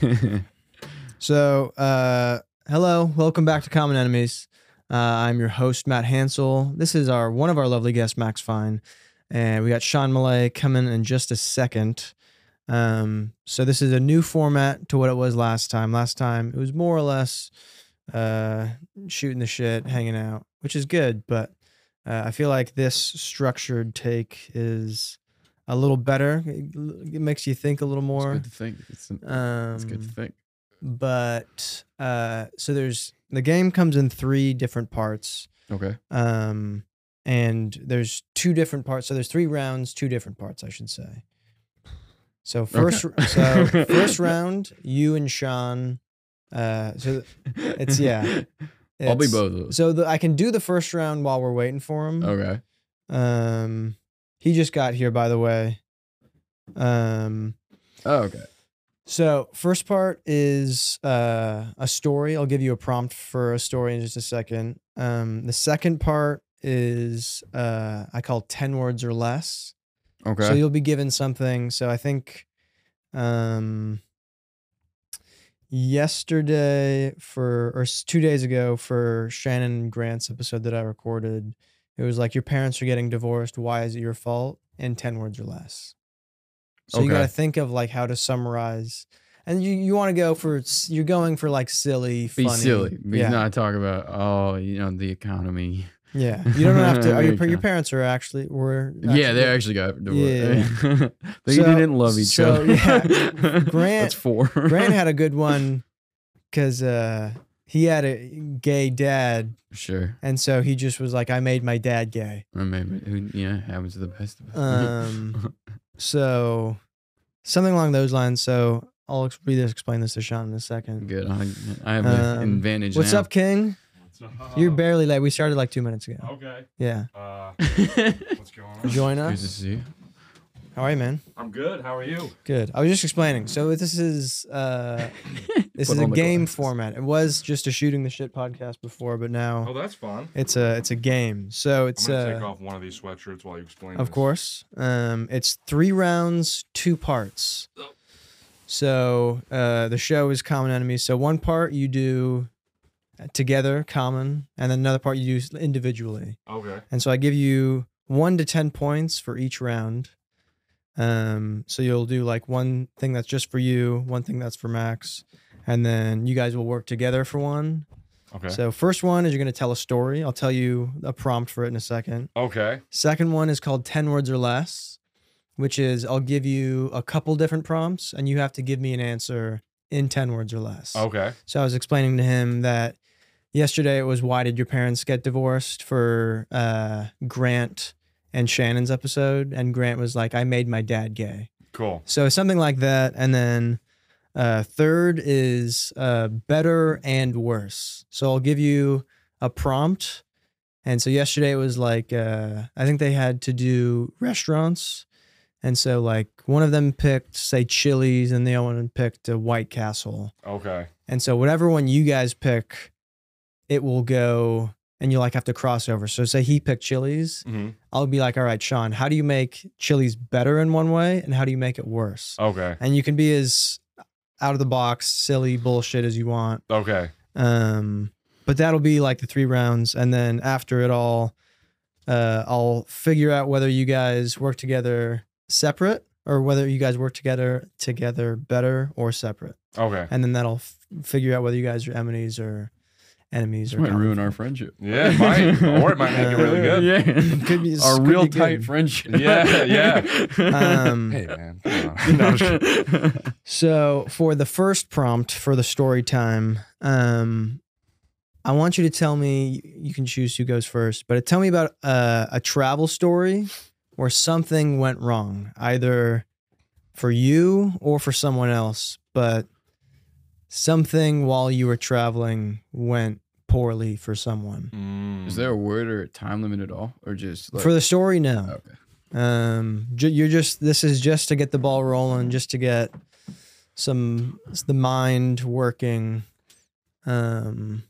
So, uh, hello, welcome back to Common Enemies. Uh, I'm your host, Matt Hansel. This is our one of our lovely guests, Max Fine, and we got Sean Millea coming in just a second. Um, so this is a new format to what it was last time. Last time it was more or less uh, shooting the shit, hanging out, which is good, but uh, I feel like this structured take is a little better. It, it makes you think a little It's more. good to think. It's, Um, it's good to think. but uh so there's the game comes in three different parts Okay. um and there's two different parts so there's three rounds two different parts i should say so first Okay. so first round you and sean uh so it's- yeah, I'll be both so the, i can do the first round while we're waiting for him Okay. um he just got here by the way um Oh, okay. So first part is uh, a story. I'll give you a prompt for a story in just a second. Um, the second part is uh, I call ten words or less. Okay. So you'll be given something. So I think um, yesterday for or two days ago for Shannon Grant's episode that I recorded, it was like your parents are getting divorced. Why is it your fault? In ten words or less. So you got to think of like how to summarize, and you you want to go for you're going for like silly, be funny. silly. Be yeah, not talk about oh, you know, the economy. yeah. You don't have to. Are your, your parents are actually were yeah, they actually got divorced. Yeah. they So- didn't love each so, other. yeah, Grant- That's four. Grant had a good one because uh, he had a gay dad, sure. and so he just was like, "I made my dad gay." Or maybe who yeah, happens to the best of us. Um, so something along those lines. So I'll ex- read this, explain this to Sean in a second. Good. I, I have an Um, advantage What's now. up, King? You're barely late. We started like two minutes ago. Okay. Yeah, Uh, what's going on? join Good to us. see you. How are you, man? I'm good. How are you? Good. I was just explaining. So this is uh, this Put is a on the game glasses. format. It was just a shooting the shit podcast before, but now Oh, that's fun. it's a it's a game. So it's I'm gonna uh, take off one of these sweatshirts while you explain. Of this. course. Um, it's three rounds, two parts. So uh, the show is Common Enemies. So one part you do together, common, and then another part you do individually. Okay. And so I give you one to 10 points for each round. Um, so you'll do like one thing that's just for you, one thing that's for Max, and then you guys will work together for one. Okay. So first one is you're going to tell a story. I'll tell you a prompt for it in a second. okay. Second one is called 10 words or less, which is I'll give you a couple different prompts and you have to give me an answer in 10 words or less. Okay. So I was explaining to him that yesterday it was why did your parents get divorced for uh, Grant and Shannon's episode and Grant was like I made my dad gay. Cool. So something like that and then uh, third is uh, better and worse. So I'll give you a prompt. And so yesterday it was like uh, I think they had to do restaurants. And so like one of them picked say Chili's and the other one picked a White Castle. Okay. And so whatever one you guys pick, it will go and you like have to cross over. So say he picked Chili's, hmm I'll be like, all right, Sean, how do you make Chili's better in one way and how do you make it worse? Okay. And you can be as out of the box, silly bullshit as you want. Okay. Um, but that'll be like the three rounds, and then after it all, uh, I'll figure out whether you guys work together separate or whether you guys work together together better or separate, Okay. and then that'll f- figure out whether you guys are enemies or enemies This or might ruin our friendship. Yeah, it might. Or it might make it really good. Yeah. Could be- our could real be good. tight friendship. Yeah, yeah. Um, Hey man. Come on. No, I'm just kidding. So for the first prompt for the story time, um, I want you to tell me. You can choose who goes first, but tell me about uh, a travel story where something went wrong, either for you or for someone else, but something while you were traveling went poorly for someone. Mm. Is there a word or a time limit at all, or just like, for the story, no. okay? Um, you're just this is just to get the ball rolling, just to get some the mind working. Um,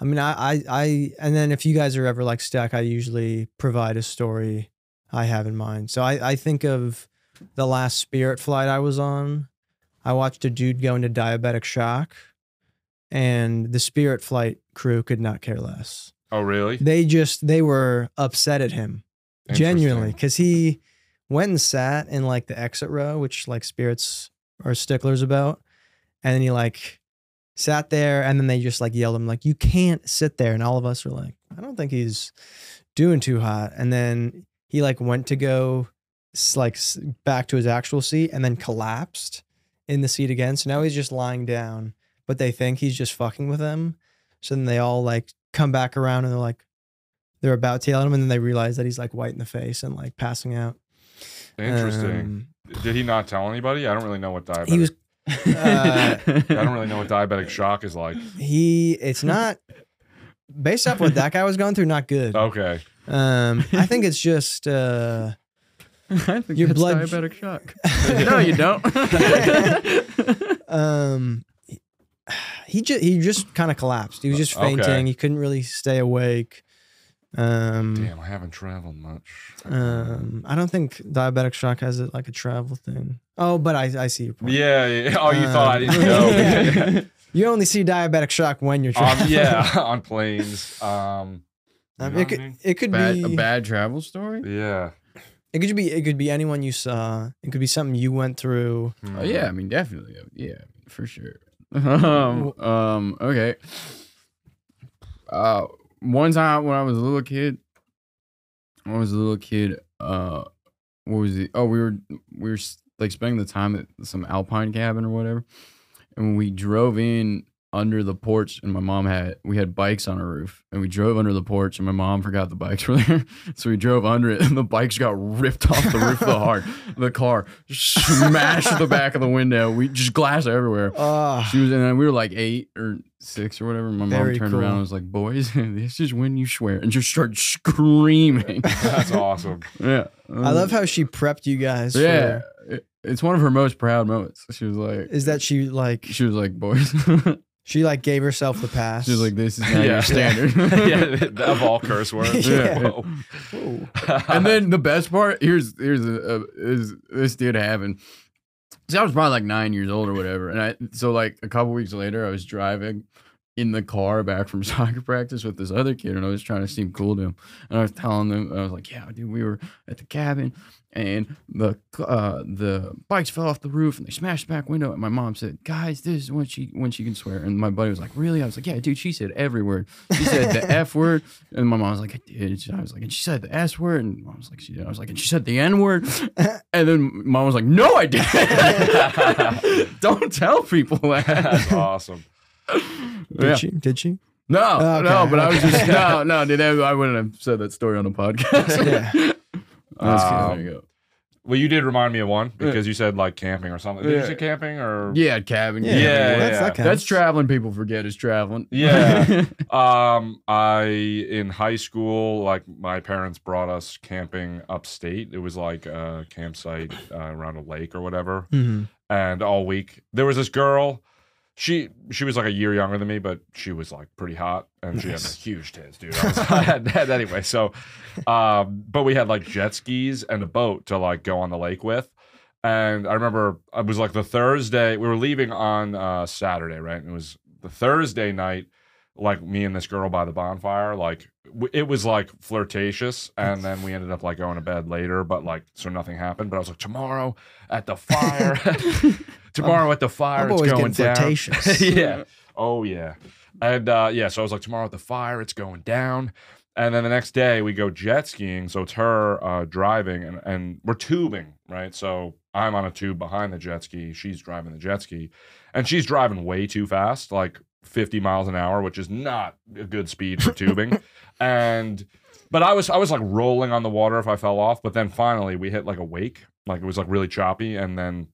I mean, I, I, I, and then if you guys are ever like stuck, I usually provide a story I have in mind. So I, I think of the last Spirit flight I was on, I watched a dude go into diabetic shock, and the Spirit Flight crew could not care less. Oh, really? They just they were upset at him genuinely because he went and sat in like the exit row, which like spirits are sticklers about, and then he like sat there, and then they just like yelled him like, "You can't sit there," and all of us were like, "I don't think he's doing too hot," and then he like went to go like back to his actual seat, and then collapsed in the seat again. So now he's just lying down, but they think he's just fucking with them. So then they all like come back around and they're like, they're about to yell at him, and then they realize that he's like white in the face and like passing out. Interesting. Um, Did he not tell anybody? I don't really know what diabetic. he was Uh, I don't really know what diabetic shock is like. he. It's not based off what that guy was going through. Not good. Okay. Um, I think it's just. uh I think Your that's blood- diabetic shock. no, you don't. um he just he just kind of collapsed. He was just Okay. fainting. He couldn't really stay awake. Um, Damn, I haven't traveled much. um, I don't think diabetic shock has it like a travel thing. Oh, but I I see your point. Yeah, yeah. Oh, you thought I Um, didn't know? You only see diabetic shock when you're traveling. um, yeah, on planes. Um, Um, it what I could mean? it could bad, be a bad travel story. Yeah. it could be it could be anyone you saw. It could be something you went through. Oh yeah, I mean definitely, yeah, for sure. Um, um, okay. Uh, one time when I was a little kid, when I was a little kid, uh, what was it? Oh, we were we were like spending the time at some alpine cabin or whatever, and when we drove in under the porch, and my mom had we had bikes on our roof, and we drove under the porch, and my mom forgot the bikes were there, so we drove under it, and the bikes got ripped off the roof of the hard the car, smashed the back of the window. We just glass everywhere. Oh, She was, and then we were like eight or six or whatever. My mom turned cool. around and was like, "Boys, this is when you swear," and just started screaming. That's awesome. yeah, I love how she prepped you guys. Yeah, For, it's one of her most proud moments. She was like, is that she like she was like, "Boys," she like gave herself the pass? She's like, "This is not your standard." yeah, of all curse words. Yeah. Whoa. Ooh. and then the best part here's here's a, a, is this did happen. See, I was probably like nine years old or whatever, and I so like a couple weeks later, I was driving in the car back from soccer practice with this other kid, and I was trying to seem cool to him, and I was telling them, I was like, "Yeah, dude, we were at the cabin, and the uh, the bikes fell off the roof, and they smashed the back window." And my mom said, "Guys, this is when she when she can swear." And my buddy was like, "Really?" I was like, "Yeah, dude, she said every word. She said the f word." And my mom was like, I did. I was like, and she said the S word. And mom was like, she did. I was like, and she said the N word. And then mom was like, no, I didn't. Don't tell people That's awesome. Did Yeah. she? Did she? No, Okay, no, but I was just, no, no, dude, I wouldn't have said that story on a podcast. Yeah. That's Um, there you go. Well, you did remind me of one because you said like camping or something. Did you say camping or? Yeah, cabin. Yeah, cabin, Yeah, yeah. that's, yeah. that. That's traveling people forget is traveling. Yeah. Um, I in high school, like my parents brought us camping upstate. It was like a campsite uh, around a lake or whatever. Mhm. And all week there was this girl. She she was like a year younger than me, but she was like pretty hot, and she had Nice. huge tits, dude. I was, I had, had- anyway, so, um, but we had like jet skis and a boat to like go on the lake with. And I remember it was like the Thursday we were leaving on uh, Saturday, right? And it was the Thursday night, like me and this girl by the bonfire. Like w- it was like flirtatious, and then we ended up like going to bed later, but like so nothing happened. But I was like, tomorrow at the fire, tomorrow at the fire, I'm it's always going down. flirtatious. yeah. Oh yeah. And uh, yeah, so I was like, tomorrow at the fire, it's going down. And then the next day we go jet skiing. So it's her uh, driving and, and we're tubing, right? So I'm on a tube behind the jet ski. She's driving the jet ski. And she's driving way too fast, like 50 miles an hour, which is not a good speed for tubing. and but I was I was like rolling on the water if I fell off. But then finally we hit like a wake. Like it was like really choppy. And then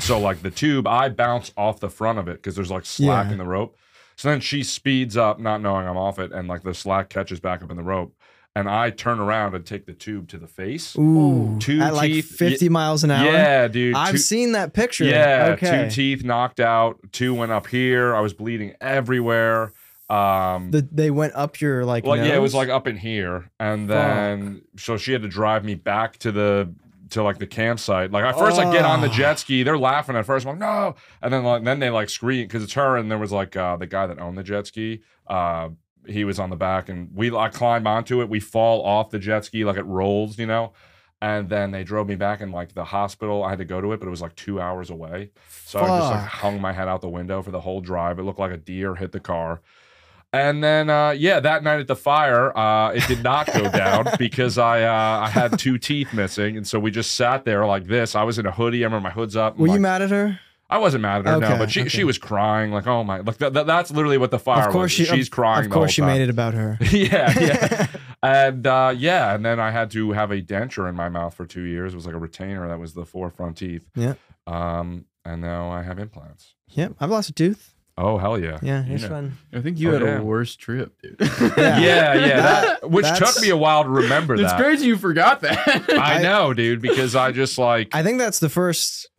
so like the tube, I bounce off the front of it because there's like slack Yeah. in the rope. So then she speeds up, not knowing I'm off it, and like the slack catches back up in the rope. And I turn around and take the tube to the face. Ooh, Two at like teeth. 50 miles an hour. Yeah, dude. I've two- seen that picture. yeah, Okay. two teeth knocked out. Two went up here. I was bleeding everywhere. Um, The, they went up your like. well, yeah, it was like up in here, and then so she had to drive me back to the to like the campsite. Like at first, I get on the Oh. jet ski. They're laughing at first. I'm like, no, and then like then they like scream because it's her. And there was like uh, the guy that owned the jet ski. Uh, he was on the back, and we I climb onto it. We fall off the jet ski like it rolls, you know. And then they drove me back in like the hospital. I had to go to it, but it was like two hours away. So I just like hung my head out the window for the whole drive. It looked like a deer hit the car. And then, uh, yeah, that night at the fire, uh, it did not go down because I uh, I had two teeth missing, and so we just sat there like this. I was in a hoodie. I remember my hood's up. and, Were you mad at her? I wasn't mad at her, no, but she okay. she was crying like, oh my, like that, that- that's literally what the fire of course was. she. She's of, crying. Of the whole course, she time. made it about her. yeah, yeah. and uh, yeah, and then I had to have a denture in my mouth for two years. It was like a retainer that was the four front teeth. Yeah. Um, and now I have implants. Yep, I've lost a tooth. Oh hell yeah. Yeah, You it's know. fun. I think you Oh, had damn. a worse trip, dude. Yeah. Yeah, yeah. That, which took me a while to remember It's that. crazy you forgot that. I I- know, dude, because I just like I think that's the first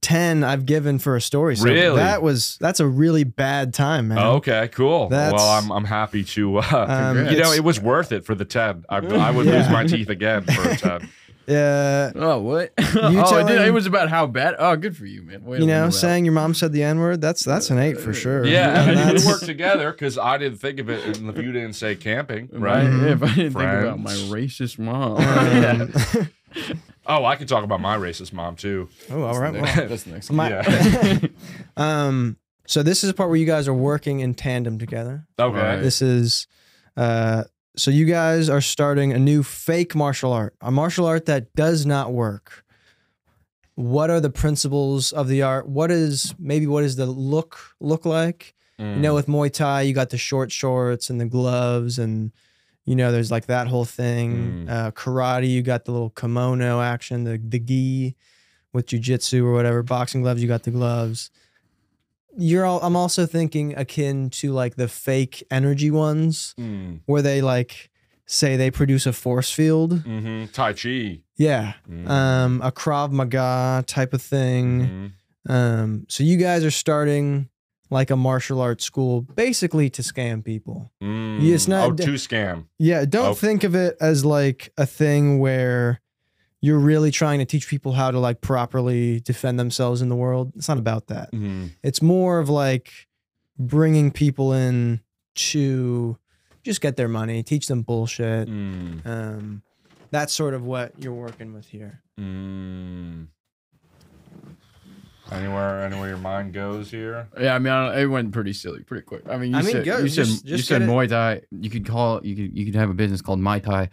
ten I've given for a story. So Really? that was that's a really bad time, man. okay, cool. That's- well, I'm I'm happy to. Uh, Um, you know, it was worth it for the ten. I, I would Yeah. lose my teeth again for a ten. Yeah, oh, what? oh, it, did, it was about how bad. Oh, good for you, man. Way you know, saying your mom said the N word. That's that's an eight for sure. Yeah, and then we worked together because I didn't think of it, and if you didn't say camping, Right? right? Mhm. If I didn't think about my racist mom. Um, Oh, I can talk about my racist mom too. oh, all right. Well, That's the next. my- Yeah. um, so this is a part where you guys are working in tandem together. Okay. Right. This is, uh, so you guys are starting a new fake martial art, a martial art that does not work. What are the principles of the art? What is maybe what does the look look like? You Mm. know, with Muay Thai, you got the short shorts and the gloves, and you know, there's like that whole thing. Mm. Uh, karate, you got the little kimono action, the the gi. With jujitsu or whatever, boxing gloves, you got the gloves. You're all. I'm also thinking akin to like the fake energy ones, Mm. where they like say they produce a force field. Mhm. Tai Chi. Yeah, Mm. um, a Krav Maga type of thing. Mhm. Um, so you guys are starting like a martial arts school, basically to scam people. Mm. It's not- Oh, to scam. Yeah, don't Oh. think of it as like a thing where you're really trying to teach people how to like properly defend themselves in the world. It's not about that. Mhm. It's more of like bringing people in to just get their money, teach them bullshit. Mm. Um, that's sort of what you're working with here. Mm. Anywhere, anywhere your mind goes here. Yeah, I mean, I don't, it went pretty silly, pretty quick. I mean, you I mean, said go- you said just- you just said get it- Muay Thai. You could call you could you could have a business called Mai Tai,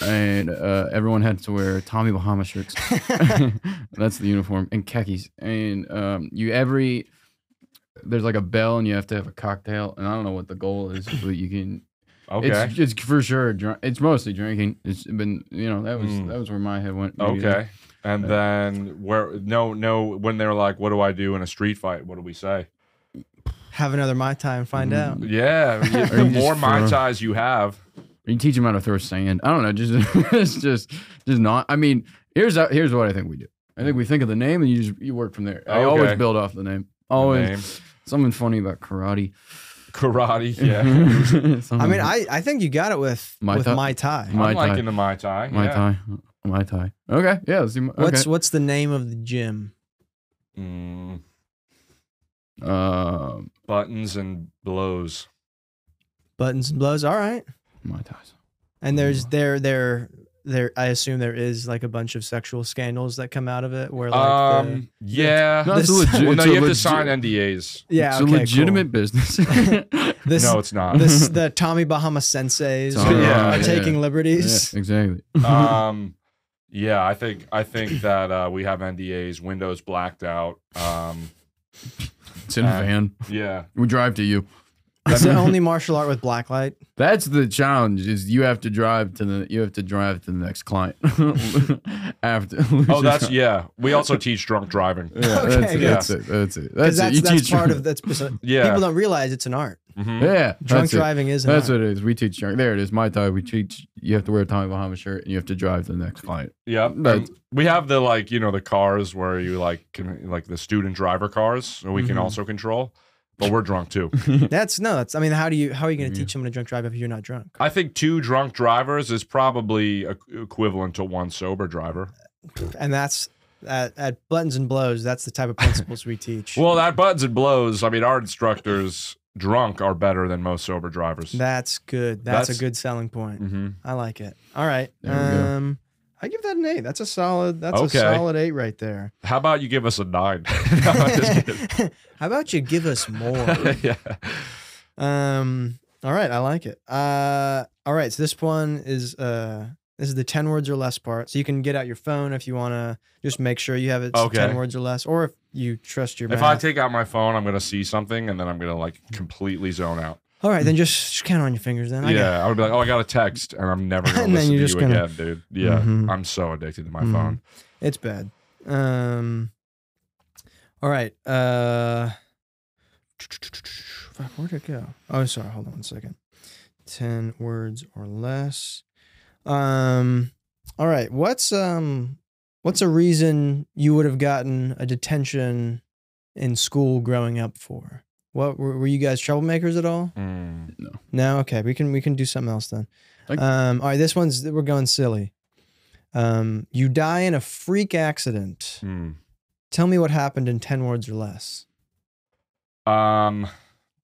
and uh, everyone had to wear Tommy Bahama shirts. That's the uniform and khakis. And um, you every there's like a bell, and you have to have a cocktail. And I don't know what the goal is, but you can. Okay. It's, it's for sure. Drink, it's mostly drinking. It's been you know that was Mm. that was where my head went. maybe. okay. And then where? No, no. When they're like, "What do I do in a street fight?" What do we say? Have another Mai Tai and find Mm. out. Yeah, the more just mai tais you have, You teach them how to throw sand. I don't know. Just it's just just not. I mean, here's how- here's what I think we do. I think we think of the name and you just you work from there. I always build off the name. the Always name. something funny about karate. karate. Yeah, I mean, I, I think you got it with Mai with Tai? Mai Tai. I'm Tai. liking the mai tai. my yeah. tie, my tie. Okay, yeah. Let's see. Okay. What's what's the name of the gym? Mm, um buttons and blows. Buttons and blows. All right. my ties? And there's there there there. I assume there is like a bunch of sexual scandals that come out of it. Where like the, um, yeah. No, it's This- legit. well, no, you a have to sign NDAs. yeah, It's okay, a cool. legitimate business. This no, it's not. this the Tommy Bahama senseis Tommy are, are yeah. taking yeah, liberties. exactly. um, yeah, I think I think that uh, we have NDAs, windows blacked out. Um, It's in a van. yeah, We drive to you. It's the only martial art with blacklight. That's the challenge. Is you have to drive to the you have to drive to the next client after. Oh, that's yeah. We also teach drunk driving. Yeah, Okay, that's, it, good. that's it. That's it. Because That's, that's it. You that's teach part of that's Yeah. people don't realize it's an art. Mhm. Yeah, Drunk driving is an That's art. what it is. We teach drunk. There it is. My tie. We teach. You have to wear a Tommy Bahama shirt, and you have to drive to the next client. Yeah, But- and we have the like you know the cars where you like can like the student driver cars, so we can Mhm. also control. But we're drunk too. That's no. That's I mean, how do you how are you going to Yeah. teach someone to drunk drive if you're not drunk? I think two drunk drivers is probably e- equivalent to one sober driver. and that's at, at buttons and blows. That's the type of principles we teach. Well, that buttons and blows. I mean, our instructors drunk are better than most sober drivers. that's good. That's, That's- a good selling point. hmm I like it. All right. There we go. Um, I give that an eight. That's a solid. That's Okay. a solid eight right there. How about you give us a nine? No, I'm just. How about you give us more? yeah. Um. All right, I like it. Uh. All right. So this one is uh. This is the ten words or less part. So you can get out your phone if you want to just make sure you have it Okay. ten words or less, or if you trust your. If math. I take out my phone, I'm gonna see something, and then I'm gonna like completely zone out. All right, then just, just count on your fingers. Then. I yeah, I would be like, "Oh, I got a text," and I'm never gonna And then listen you're to just you gonna- again, dude. Yeah, Mhm. I'm so addicted to my Mhm. phone. It's bad. Um. All right. Uh. Fuck, where'd it go? Oh, sorry. Hold on one second. Ten words or less. Um. All right. What's um. What's a reason you would have gotten a detention in school growing up for? What were, were you guys troublemakers at all? Mm. No. Okay. We can we can do something else then. Um. All right. This one's we're going silly. Um. You die in a freak accident. Mm. Tell me what happened in 10 words or less. Um,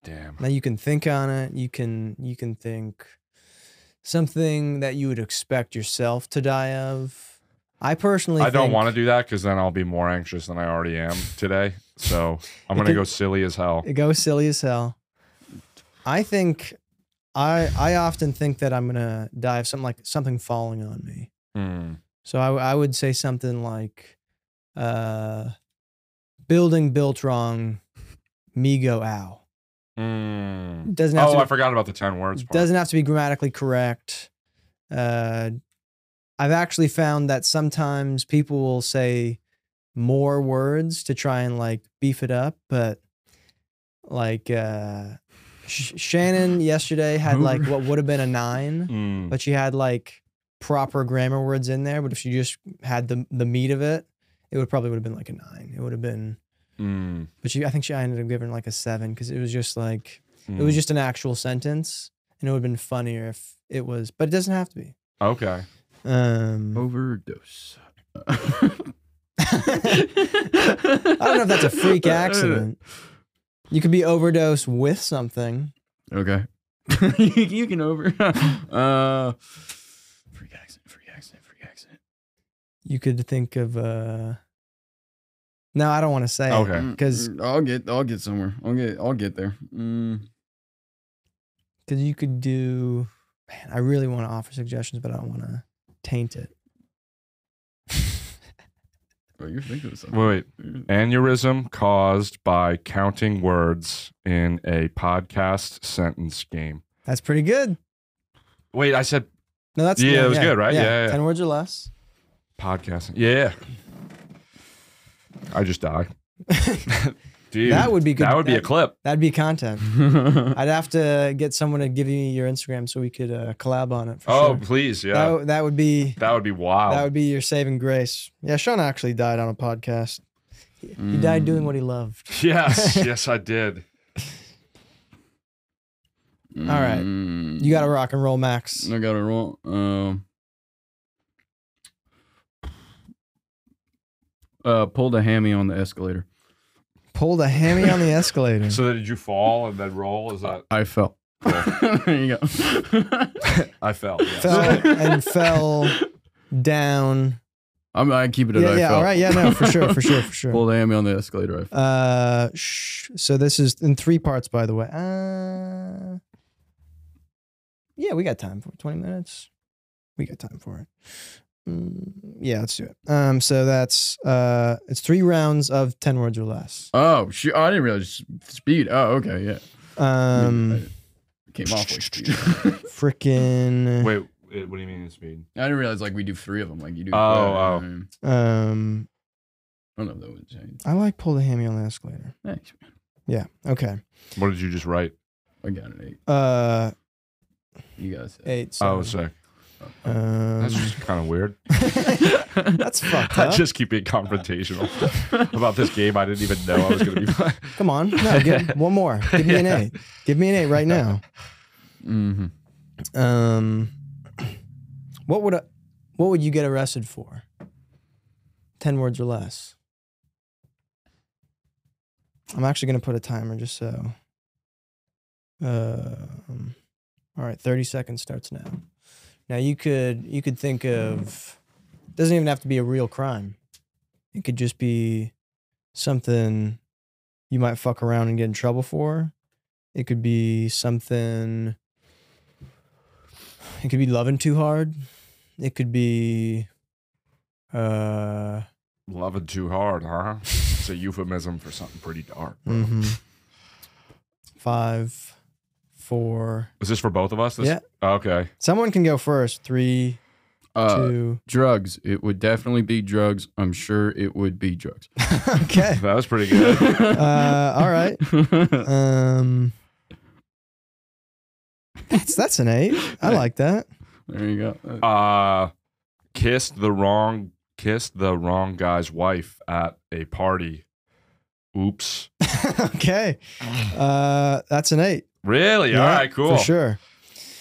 damn. Now you can think on it. You can you can think something that you would expect yourself to die of. I personally I don't want to do that because then I'll be more anxious than I already am today. So I'm gonna go silly as hell. Go silly as hell. I think I I often think that I'm gonna die of something like something falling on me. Mm. So I, I would say something like, uh, building built wrong, me go ow. Mm. Doesn't have Oh, to I forgot about the ten words. Part. doesn't have to be grammatically correct. Uh, I've actually found that sometimes people will say more words to try and like beef it up, but like uh, Sh- Shannon yesterday had like what would have been a nine, Mm. but she had like proper grammar words in there. But if she just had the the meat of it, it would probably would have been like a nine. It would have been, Mm. but she I think she ended up giving like a seven because it was just like it Mm. was just an actual sentence, and it would have been funnier if it was. But it doesn't have to be. okay. Um, Overdose. I don't know if that's a freak accident. You could be overdose with something. Okay. you, can over. uh, freak accident. Freak accident. Freak accident. You could think of. uh No, I don't want to say. Okay. Mm, 'Cause- mm, I'll get. I'll get somewhere. I'll get. I'll get there. Mm. because you could do. Man, I really want to offer suggestions, but I don't want to taint it. Oh, you're thinking of something. Wait, wait. Aneurysm caused by counting words in a podcast sentence game. That's pretty good. Wait, I said No, that's Yeah, it was good, right? Yeah, yeah, yeah. ten words or less. podcasting. Yeah. I just die. Dude, that would be good. that would be a clip. That'd be content. I'd have to get someone to give me your Instagram so we could uh, collab on it. For Oh, sure. please, yeah. That, w- that would be That would be wild. that would be your saving grace. Yeah, Sean actually died on a podcast. He, he died doing what he loved. yes, yes, I did. All right. Mm. You got to rock and roll, Max. I got to roll. Um. Uh, pulled a hammy on the escalator. Pulled a hammy on the escalator. So did you fall and then roll? Is that I fell. there you go. I fell? Yes. fell and fell down. I'm, I keep it at Yeah, I yeah. fell. All right. Yeah, no, for sure, for sure, for sure. Pulled a hammy on the escalator. I fell. Uh, sh- so this is in three parts, by the way. Uh, yeah, we got time for it. twenty minutes. We got time for it. Mm, yeah, let's do it. Um, so that's uh, it's three rounds of ten words or less. Oh, shoot. Oh, I didn't realize speed. Oh, okay. Yeah. Um, I came off like speed. freaking. Wait, wait, what do you mean speed? I didn't realize like we do three of them. Like you do. Oh, wow. oh. Um, I don't know if that would change. I like pull the hammy on the escalator. Thanks, man. Yeah. Okay. What did you just write? I got an eight. Uh, You guys. said- eight. Oh, seven. sick. Um, That's just kind of weird. that's fucked I up. just keep being confrontational about this game I didn't even know I was going to be playing. Come on, no, give, one more. Give me an A. Give me an A right now. mm-hmm. Um, what would a, what would you get arrested for? ten words or less. I'm actually gonna put a timer just so. Um, all right, thirty seconds starts now. Now you could you could think of doesn't even have to be a real crime. It could just be something you might fuck around and get in trouble for. It could be something. It could be loving too hard. It could be. Uh. Loving too hard, huh? It's a euphemism for something pretty dark. bro. mhm. Five, four. Is this for both of us? This- Yeah. Okay. Someone can go first. Three, Uh, two. drugs. It would definitely be drugs. I'm sure it would be drugs. okay. That was pretty good. Uh, all right. Um. That's that's an eight. I like that. there you go. Uh, uh kissed the wrong kissed the wrong guy's wife at a party. Oops. okay. Uh, that's an eight. Really? All right, cool. For sure.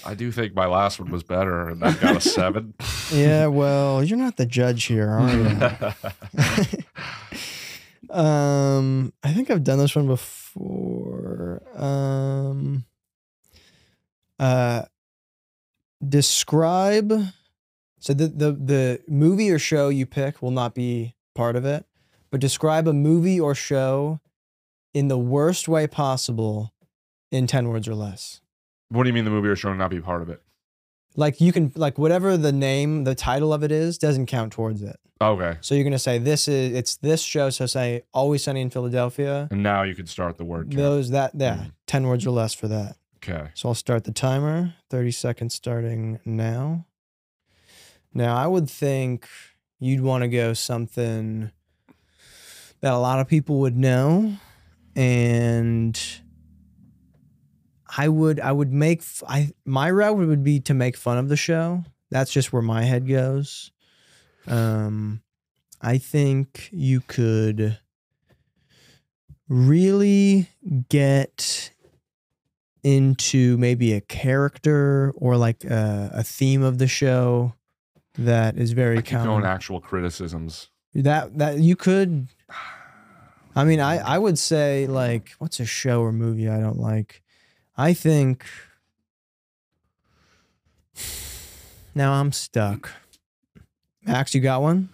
I do think my last one was better, and that got a seven. Yeah. Well, you're not the judge here, are you? um, I think I've done this one before. Um, uh, describe. So the the the movie or show you pick will not be part of it, but describe a movie or show in the worst way possible in ten words or less. what do you mean the movie or show will not be part of it? Like you can like whatever the name, the title of it is, doesn't count towards it. Okay. So you're gonna say this is it's this show. So say Always Sunny in Philadelphia. And now you can start the word count. Those that yeah, Mm. ten words or less for that. Okay. So I'll start the timer. Thirty seconds starting now. Now I would think you'd want to go something that a lot of people would know, and I would I would make I my route would be to make fun of the show. That's just where my head goes. Um, I think you could really get into maybe a character or like a, a theme of the show that is very I keep common. going actual criticisms. That that you could. I mean, I I would say like, what's a show or movie I don't like? I think. Now I'm stuck. Max, you got one?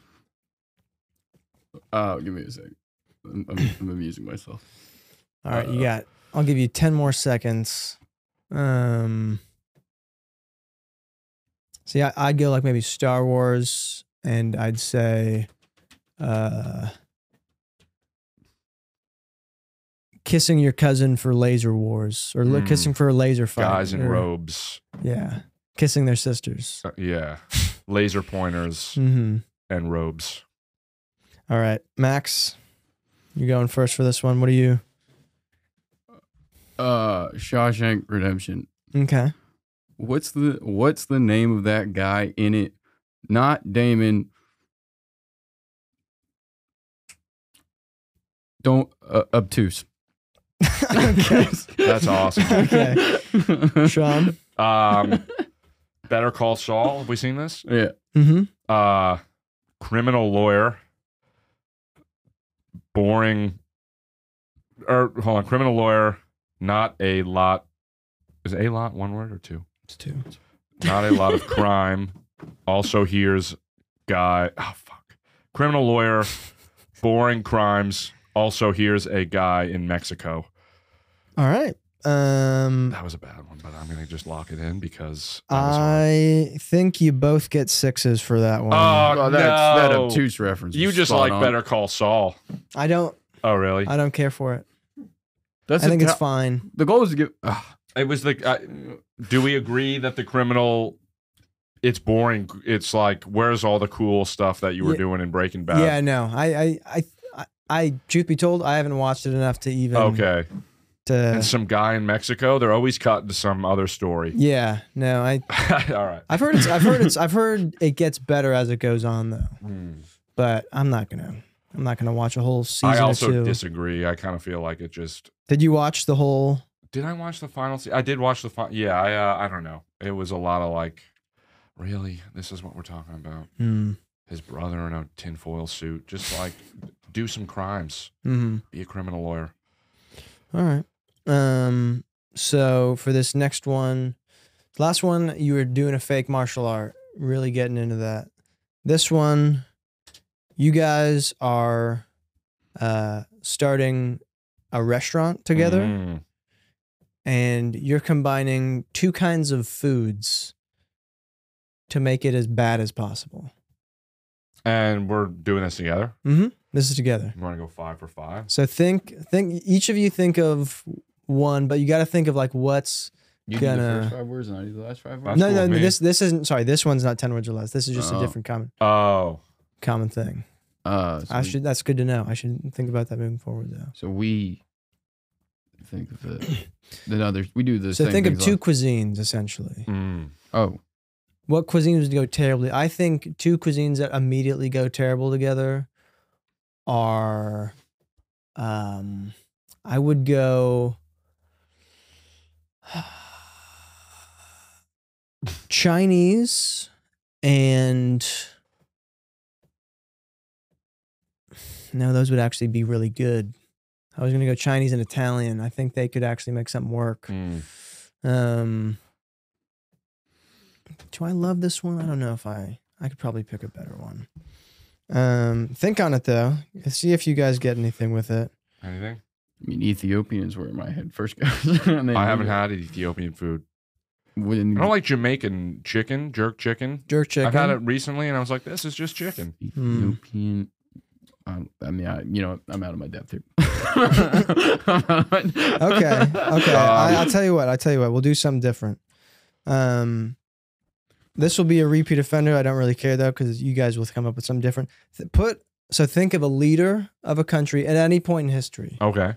uh, give me a sec. I'm, I'm, I'm amusing myself. All right, you Uh, got. I'll give you ten more seconds. Um. See, I, I'd go like maybe Star Wars, and I'd say, uh, kissing your cousin for laser wars, or li- Hmm. kissing for a laser fight. Guys in or- robes. Yeah, kissing their sisters. Uh, yeah. Laser pointers Mm-hmm. and robes. All right, Max, you're going first for this one. What are you? Uh, Shawshank Redemption. Okay. What's the What's the name of that guy in it? Not Damon. Don't uh, obtuse. Okay. That's awesome. Okay. Sean. Um, Better Call Saul. Have we seen this? Yeah. Mm-hmm. Uh, criminal lawyer. Boring. Or hold on, criminal lawyer. Not a lot. Is a lot one word or two? It's two. Not a lot of crime. Also, here's guy. Oh fuck. Criminal lawyer. Boring crimes. Also, here's a guy in Mexico. All right. Um, That was a bad one, but I'm gonna just lock it in because that was hard. I think you both get sixes for that one. Oh, Oh, that's that obtuse reference. You just like on. Better Call Saul. I don't. Oh, really? I don't care for it. That's I the think it's fine. The goal is to give. Uh, It was the. Uh, do we agree that the criminal? It's boring. It's like, where's all the cool stuff that you were Yeah. doing in Breaking Bad? yeah. No. I. I. I. I. Truth be told, I haven't watched it enough to even. Okay. To. And some guy in Mexico. They're always cut to some other story. Yeah. No. I. all right. I've heard it's. I've heard it's. I've heard it gets better as it goes on, though. Hmm. But I'm not gonna. I'm not gonna watch a whole season I or also two. disagree. I kind of feel like it just. Did you watch the whole? Did I watch the final? Se- I did watch the final. Yeah. I. Uh, I don't know. It was a lot of like. Really, this is what we're talking about. Hmm. His brother in a tinfoil suit. Just like do some crimes. hmm Be a criminal lawyer. All right. Um. So for this next one, last one, you were doing a fake martial art. Really getting into that. This one, you guys are uh, starting a restaurant together, Mm. and you're combining two kinds of foods to make it as bad as possible. And we're doing this together. Mm-hmm. This is together. You want to go five for five? So think, think. Each of you think of one, but you got to think of like what's You do the Gonna- first five words and I do the last five That's words. no, cool no. with me. This this isn't. Sorry, this one's not ten words or less. This is just a Oh. different common Oh. common thing. Uh, so, I we, should. That's good to know. I should think about that moving forward, though. so we think of the the other. We do the So same think of things two like- cuisines essentially. Mm. Oh, What cuisines would go terribly? I think two cuisines that immediately go terrible together are, um, I would go Chinese and no, those would actually be really good. I was gonna go Chinese and Italian. I think they could actually make something work. Mm. Um, do I love this one? I don't know if I. I could probably pick a better one. Um, think on it though. See if you guys get anything with it. Anything? I mean, Ethiopians were my head first goes. I haven't go- had Ethiopian food. When, I don't like Jamaican chicken, jerk chicken. Jerk chicken. I've had it recently, and I was like, "This is just chicken." Ethiopian. Um, I mean, I, you know, I'm out of my depth here. Okay. Okay. I, I'll tell you what. I'll tell you what. We'll do something different. Um, this will be a repeat offender. I don't really care though, because you guys will come up with something different. Th- Put so think of a leader of a country at any point in history. Okay.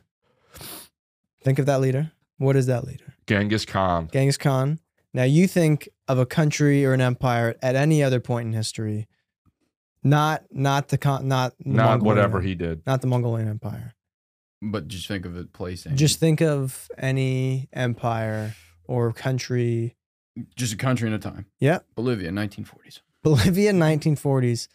Think of that leader. What is that leader? Genghis Khan. Genghis Khan. Now you think of a country or an empire at any other point in history, not not the Khan, not the Not Mongolian- whatever he did. not the Mongolian Empire. but just think of it placing. Just think of any empire or country. Just a country in a time. Yeah. Bolivia, 1940s. Bolivia, 1940s.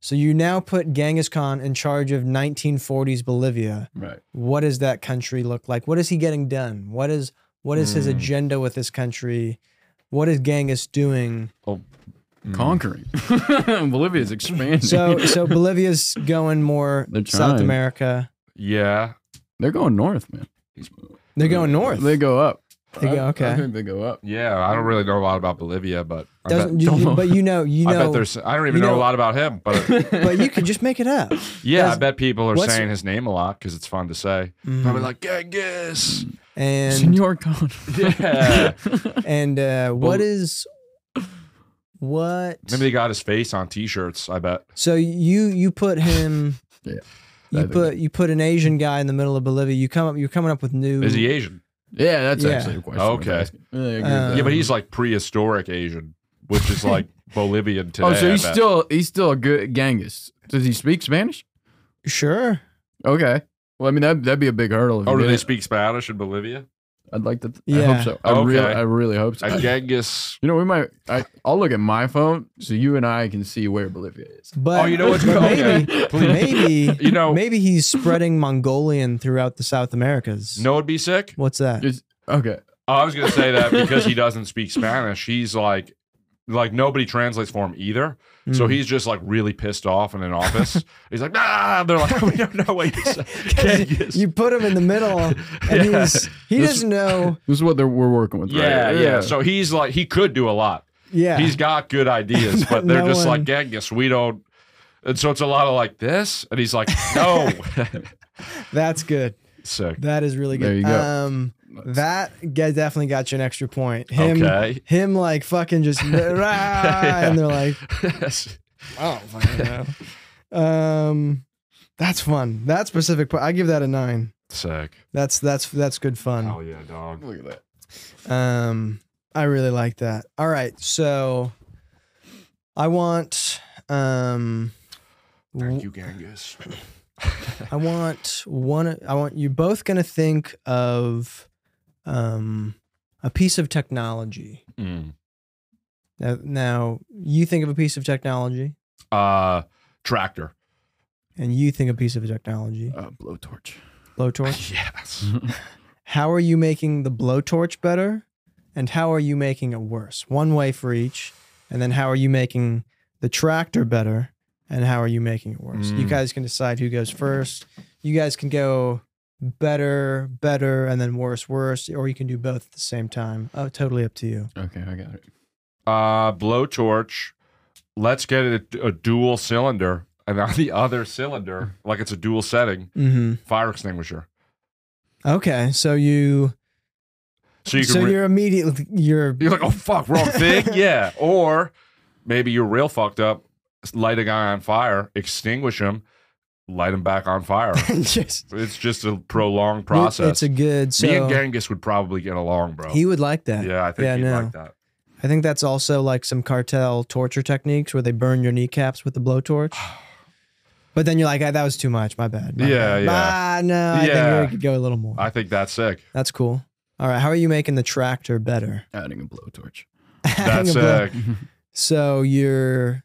So you now put Genghis Khan in charge of 1940s Bolivia. Right. What does that country look like? What is he getting done? What is what is his Mm. agenda with this country? What is Genghis doing? Mm. Conquering. Bolivia's expanding. So so Bolivia's going more South. America. Yeah. they're going north, man. They're going north. They go up. They go- I- okay. I think they go up. Yeah. I don't really know a lot about Bolivia, but I bet, Doesn't you, don't you- know. but you know you I bet there's. I don't even you know, know- a lot about him, but but you could just make it up. yeah, I bet people are saying his name a lot because it's fun to say. Mhm. Probably like Genghis. and Senor Khan. Yeah. and uh, what Well- is what? Maybe they got his face on T-shirts. I bet. So you you put him. Yeah. You put you put an Asian guy in the middle of Bolivia. You come up. You're coming up with new. Is he Asian? Yeah, that's Yeah. actually a question. worth Okay. asking. Yeah, I agree with that. Yeah, but he's like prehistoric Asian, which is like Bolivian today. oh, so I he's bet. still he's still a good Genghis. Does he speak Spanish? Sure. Okay. Well, I mean that that'd be a big hurdle. if Oh, he do they did. speak Spanish in Bolivia? I'd like to. I Yeah. hope so. I really, I really hope so. And Genghis. you know, we might. I, I'll look at my phone so you and I can see where Bolivia is. But Oh, you know what's but okay. maybe maybe You know- maybe he's spreading Mongolian throughout the South Americas. No, it'd be sick. What's that? It's, okay. Oh, I was gonna say that because he doesn't speak Spanish, he's like, like nobody translates for him either. So Mm. he's just like really pissed off in an office. he's like, nah. They're like, we don't know what you say. Genghis. you put him in the middle, and Yeah. he's he This- doesn't know. This is what they're, we're working with. Yeah, right? yeah, So he's like, he could do a lot. Yeah, He's got good ideas, but they're No just one- like Genghis. We don't. And so it's a lot of like this, and he's like, no. that's good. Sick. That is really good. There you go. Um, that guy definitely got you an extra point. Him, Okay. him, like fucking just, rah, and they're like, oh, fucking know. Um, that's fun. That specific point, I give that a nine. Sick. That's that's that's good fun. Oh yeah, dog. Look at that. Um, I really like that. All right, so I want um, Thank you, Genghis. I want one. I want you both gonna think of um a piece of technology. Mm. Now, now you think of a piece of technology. Uh, tractor. And you think a piece of technology, Uh, blowtorch. blowtorch. Yes. How are you making the blowtorch better? And how are you making it worse? One way for each. And then how are you making the tractor better? And how are you making it worse? You Mm. guys can decide who goes first. You guys can go better, better, and then worse, worse, or you can do both at the same time. Oh, totally up to you. okay, I got it. Uh, blowtorch. Let's get it a, a dual cylinder, and on the other cylinder, like it's a dual setting, hmm fire extinguisher. Okay, so you, So you can. so re- you're immediately you're You're like, oh fuck, wrong thing. yeah. Or maybe you're real fucked up. Light a guy on fire, extinguish him, light him back on fire. just it's just a prolonged process. It's a good. So Me and Genghis would probably get along, bro. he would like that. yeah, I think Yeah, he'd no. like that. I think that's also like some cartel torture techniques where they burn your kneecaps with the blowtorch. But then you're like, ah, that was too much. My bad. my Yeah, bad. yeah. Ah, no, I Yeah. think we could go a little more. I think that's sick. that's cool. All right, how are you making the tractor better? Adding a blowtorch. That's A blow- sick. So you're.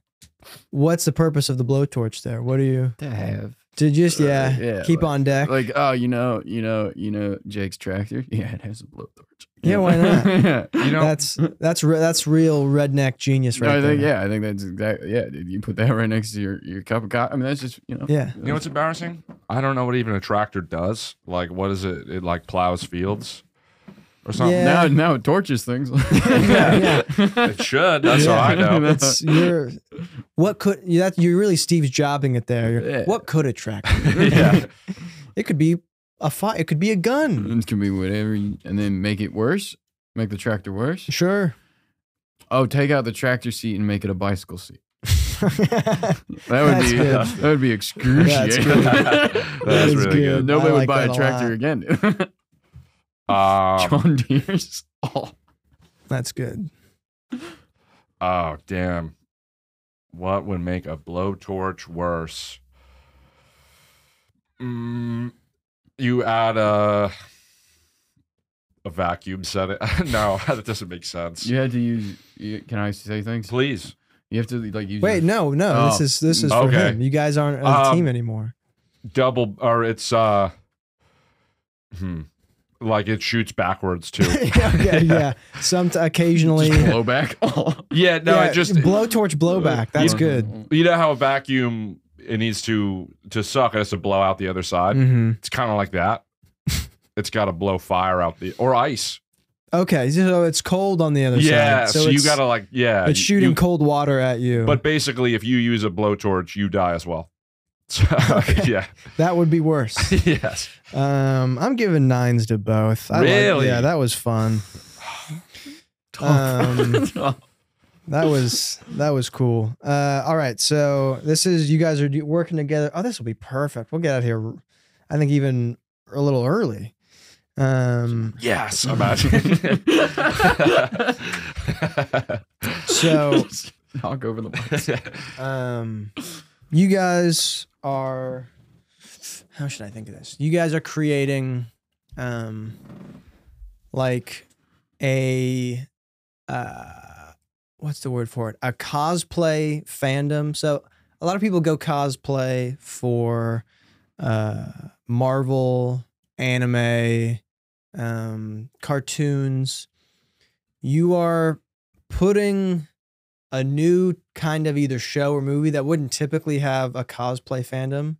What's the purpose of the blowtorch there? What are you To have. to just Uh, yeah, yeah, keep like- on deck? Like, oh, you know, you know, you know, Jake's tractor. Yeah, it has a blowtorch. Yeah, why not? yeah. You know, that's that's re- that's real redneck genius right I think, there. yeah, I think that's exactly. Yeah, dude, you put that right next to your, your cup of coffee. I mean, that's just you know. Yeah. you know what's embarrassing? I don't know what even a tractor does. Like, what is it? It like plows fields or something. Yeah. Now, now it torches things. Yeah. It should. That's all I know. It's you're what could you that you're really Steve's jobbing it there. You're- Yeah. What could attract? yeah. It could be a fire. It could be a gun. it can be whatever, you- and then make it worse. Make the tractor worse. Sure. Oh, take out the tractor seat and make it a bicycle seat. that That would That's be good. that would be excruciating. good. That's is really good. good. Nobody like would buy a a tractor lot. again. Um, John Deere's. Oh, That's good. oh, damn. What would make a blowtorch worse? Mm, you add a a vacuum set it. no, that doesn't make sense. you had to use. You, can I say things? Please. You have to like use. Wait, your- no, no. This Oh. is this is for Okay. him. You guys aren't a Um, team anymore. Double or it's uh hmm. Like it shoots backwards too. okay, yeah. Some occasionally. Just blow back. Oh. yeah, no, yeah, it just blowtorch blowback. That's You- good. you know how a vacuum it needs to to suck, it has to blow out the other side. hmm It's kind of like that. it's got to blow fire out the or ice. Okay, so it's cold on the other yeah, side. so, you gotta like yeah. It's shooting you- cold water at you. but basically, if you use a blowtorch, you die as well. So, Okay. yeah. that would be worse. yes. Um, I'm giving nines to both. I Really? yeah, that was fun. Um, That was that was cool. Uh, all right, so this is you guys are working together. Oh, this will be perfect. We'll get out here. I think even a little early. Um, Yes. Imagine. so knock over the mic. um, you guys are. How should I think of this? You guys are creating, um, like a, uh, what's the word for it? A cosplay fandom. So a lot of people go cosplay for, uh, Marvel, anime, um, cartoons. You are putting a new kind of either show or movie that wouldn't typically have a cosplay fandom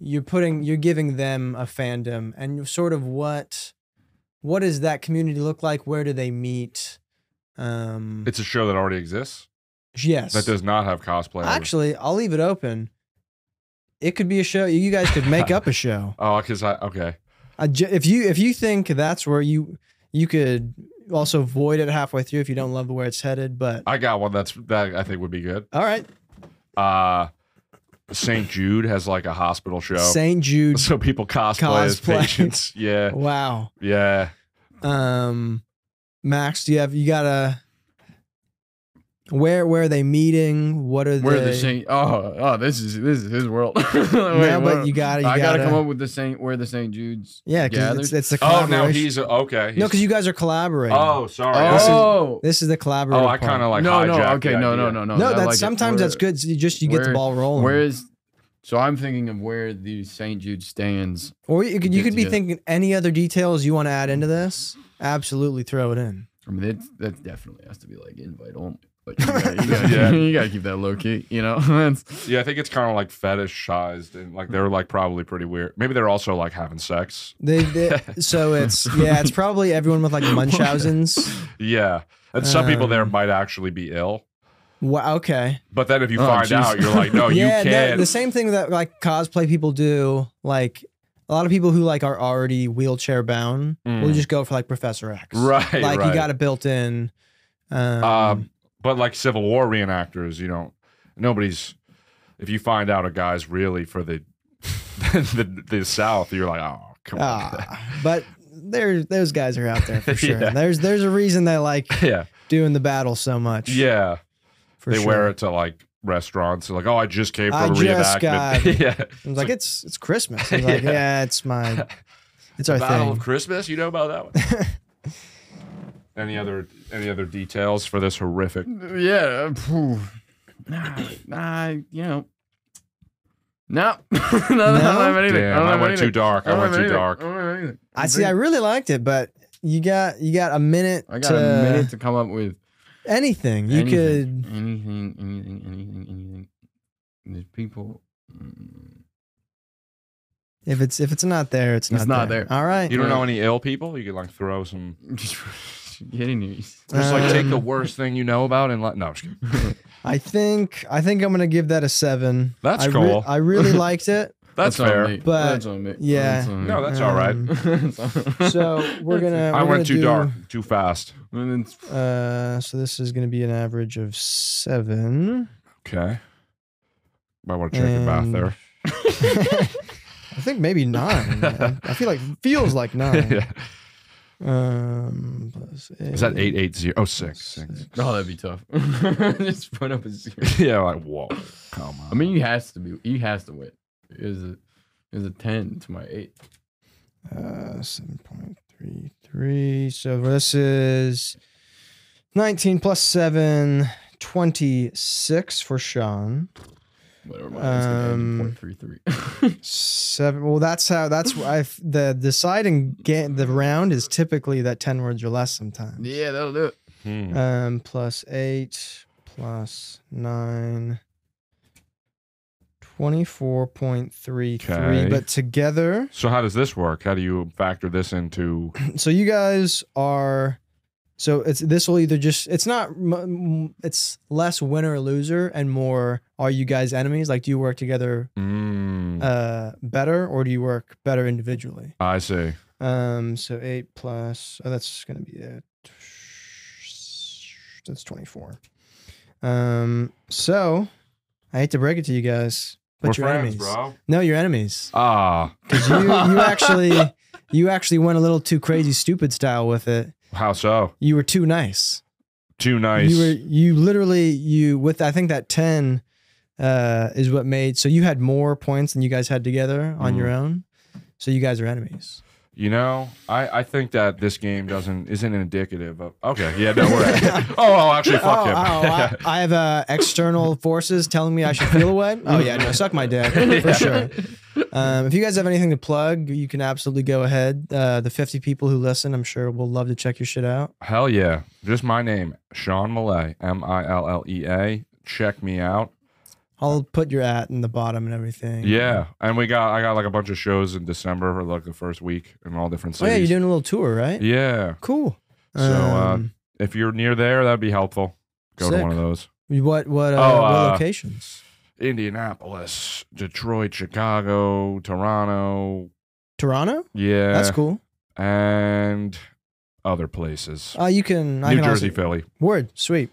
you're putting you're giving them a fandom and sort of what what does that community look like? Where do they meet? Um it's a show that already exists? Yes. That does not have cosplay. actually i'll leave it open. It could be a show you guys could make up a show. Oh, because I okay. I if you if you think that's where you you could also void it halfway through if you don't love the where it's headed but I got one that's that I think would be good. all right Uh St. Jude has like a hospital show. st jude so people cosplay, as Cosplay. patients. Yeah. wow Yeah. Um, Max, do you have you got a Where where are they meeting? What are the Where they? the Saint? Oh, oh, this is this is his world. Wait, no, but you gotta. You I gotta, gotta come up with the Saint. Where the Saint Jude's? Yeah, because it's, it's the Oh, now he's okay. no, because you guys are collaborating. Oh, sorry. Oh! This is- Oh, This is the collaborative. oh, I kind of like no, no, okay, no, no, no, no. No, I that's like it. sometimes that's good. So you just you get the ball rolling. Where is? So I'm thinking of where the Saint Jude stands. or you could you could be together. thinking any other details you want to add into this. Absolutely, throw it in. I mean, that's that definitely has to be like invite only. But you gotta, you gotta, Yeah. you gotta keep that low key. You know, Yeah, I think it's kind of like fetishized and like they're like probably pretty weird. Maybe they're also like having sex. They, they so it's yeah, it's probably everyone with like Munchausen's. Yeah. And some people there Um, might actually be ill. Wow, okay. But then if you Oh, find jeez. out, you're like, no, yeah, you can't. the same thing that like cosplay people do. Like a lot of people who like are already wheelchair bound will Mm. just go for like Professor X. right. Like right. you got it built in. Um, Um, but like Civil War reenactors, you don't. Nobody's. If you find out a guy's really for the the, the South, you're like, oh, come on. ah, but there's those guys are out there for sure. Yeah. There's there's a reason they like yeah, doing the battle so much. yeah. for they sure. wear it to like restaurants. They're like, oh, I just came from I a reenactment. got- yeah, I was like, it's it's Christmas. I was like, Yeah. yeah, it's my, it's our Battle thing. of Christmas. You know about that one? Any other any other details for this horrific? yeah. phew. Nah, nah, you know. No, no, I don't have anything. Damn, don't I have went anything. too dark. I don't went have too anything. dark. I don't have anything. I see. I really liked it, but you got you got a minute. I got to a minute to come up with anything. You anything, could. anything, anything, anything, anything. There's people. mm, If it's if it's not there, it's not. It's not there. All right. You don't Yeah. know any ill people? You could like throw some. Just get in. Just like take the Um, worst thing you know about and let. No, I'm just kidding. I think I think I'm gonna give that a seven. That's I re- cool. I really liked it. That's, on fair. me. But, That's on me. yeah. That's on me. No, that's all right. Um, That's So we're gonna. I we're went gonna too do, dark, too fast. Uh, so this is gonna be an average of seven. Okay. Might want to check your math And- there. I think maybe nine. I feel like feels like nine. yeah. Um, plus Is that eight eight zero? Oh, six. six. oh, that'd be tough. Just put up a zero. yeah, like whoa, come on. I mean, he has to be. He has to win. Is a is a ten to my eight. Uh, seven point three three. So this is nineteen plus seven. 26 for Sean. Whatever. Mine's gonna Um, end point three three. Seven. Well, that's how. That's why I've- the deciding game. The round is typically that ten words or less. Sometimes. yeah, that'll do it. Hmm. Um, plus eight, plus nine. 24.33. Okay. But together, So how does this work? How do you factor this into? so you guys are. So it's this will either just it's not it's less winner or loser and more are you guys enemies like do you work together Mm, uh better or do you work better individually I see. Um, so eight plus. Oh, that's gonna be it. That's twenty-four. Um, so I hate to break it to you guys, but We're you're friends, enemies. bro. No, you're enemies. Ah, Because you you actually you actually went a little too crazy, stupid style with it. How so? You were too nice. Too nice. You were you literally you with I think that ten uh is what made so you had more points than you guys had together on your Mm. own. So you guys are enemies. You know, I, I think that this game doesn't isn't indicative of. Okay, yeah, no, we're. oh, oh, actually, fuck oh, him. oh, I, I have uh, external forces telling me I should feel away. Oh yeah, no, suck my dick for sure. Um, if you guys have anything to plug, you can absolutely go ahead. Uh, the 50 people who listen, I'm sure will love to check your shit out. Hell yeah, just my name, Sean Millea, M I L L E A. Check me out. I'll put your at in the bottom and everything. Yeah, and we got I got like a bunch of shows in December for like the first week in all different Oh cities. yeah, you're doing a little tour, right? Yeah, Cool. So, uh, Um, if you're near there, that'd be helpful. Go to one of those. what what uh, Oh, what uh, locations? Indianapolis, Detroit, Chicago, Toronto. Toronto. Yeah, That's cool. and other places. Uh, you can. I New can Jersey, Also, Philly. word sweet.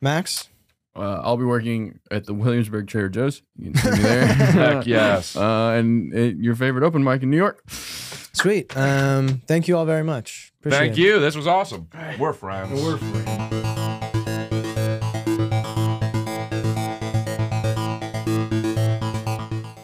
Max. Uh, I'll be working at the Williamsburg Trader Joe's. You can see me there. Heck yes. Uh, and uh, your favorite open mic in New York. Sweet. Um, thank you all very much. Appreciate Thank it. you. This was awesome. We're friends. We're free.